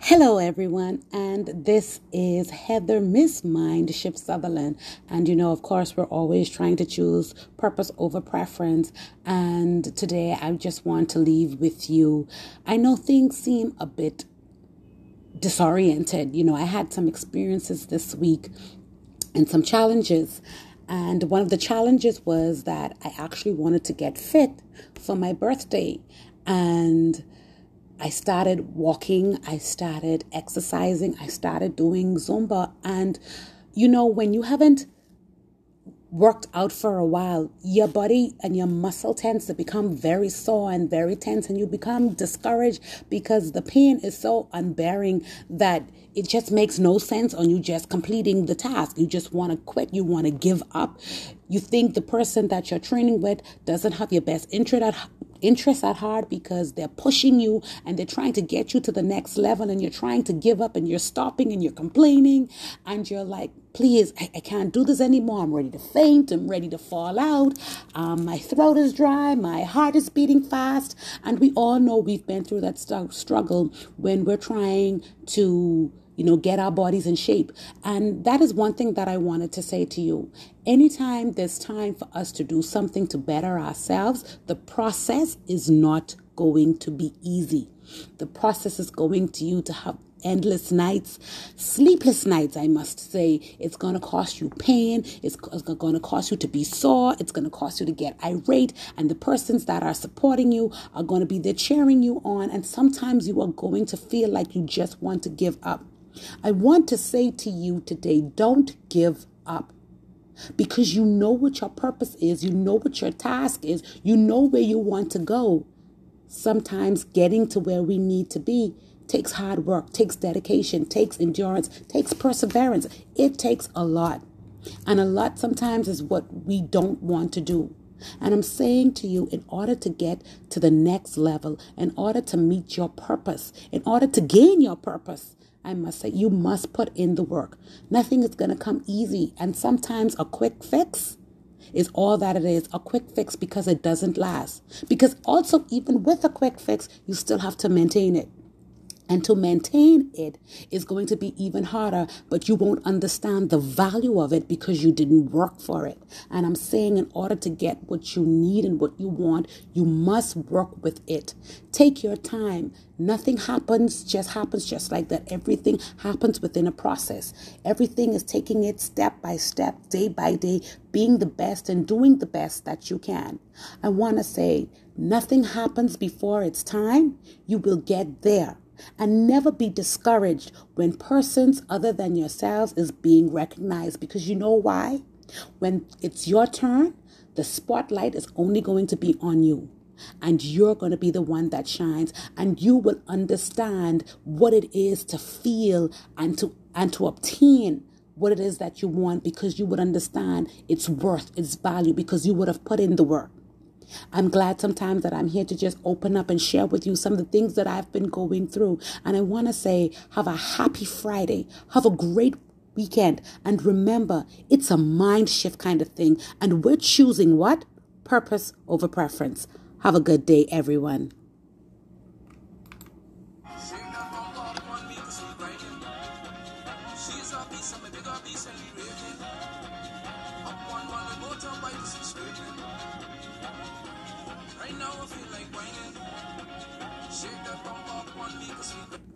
Hello, everyone, and this is Heather Miss Mind Shift Sutherland. And you know, of course, we're always trying to choose purpose over preference. And today, I just want to leave with you. I know things seem a bit disoriented. You know, I had some experiences this week and some challenges. And one of the challenges was that I actually wanted to get fit for my birthday. And I started walking, I started exercising, I started doing Zumba. And, you know, when you haven't worked out for a while, your body and your muscle tends to become very sore and very tense, and you become discouraged because the pain is so unbearing that it just makes no sense on you just completing the task. You just want to quit, you want to give up. You think the person that you're training with doesn't have your best interest at interest at heart because they're pushing you and they're trying to get you to the next level and you're trying to give up and you're stopping and you're complaining and you're like, please, I, I can't do this anymore. I'm ready to faint. I'm ready to fall out. Um, my throat is dry. My heart is beating fast. And we all know we've been through that st- struggle when we're trying to you know, get our bodies in shape. And that is one thing that I wanted to say to you. Anytime there's time for us to do something to better ourselves, the process is not going to be easy. The process is going to you to have endless nights, sleepless nights, I must say. It's going to cost you pain. It's, going to cost you to be sore. It's going to cost you to get irate. And the persons that are supporting you are going to be there cheering you on. And sometimes you are going to feel like you just want to give up. I want to say to you today don't give up because you know what your purpose is, you know what your task is, you know where you want to go. Sometimes getting to where we need to be takes hard work, takes dedication, takes endurance, takes perseverance. It takes a lot. And a lot sometimes is what we don't want to do. And I'm saying to you, in order to get to the next level, in order to meet your purpose, in order to gain your purpose, I must say, you must put in the work. Nothing is going to come easy. And sometimes a quick fix is all that it is a quick fix because it doesn't last. Because also, even with a quick fix, you still have to maintain it. And to maintain it is going to be even harder, but you won't understand the value of it because you didn't work for it. And I'm saying, in order to get what you need and what you want, you must work with it. Take your time. Nothing happens, just happens just like that. Everything happens within a process. Everything is taking it step by step, day by day, being the best and doing the best that you can. I want to say, nothing happens before it's time. You will get there and never be discouraged when persons other than yourselves is being recognized because you know why? When it's your turn, the spotlight is only going to be on you. And you're going to be the one that shines, and you will understand what it is to feel and to and to obtain what it is that you want because you would understand its worth, its value, because you would have put in the work. I'm glad sometimes that I'm here to just open up and share with you some of the things that I've been going through. And I want to say, have a happy Friday. Have a great weekend. And remember, it's a mind shift kind of thing. And we're choosing what? Purpose over preference. Have a good day, everyone. I feel like whining. Shake that bum off on me, cause we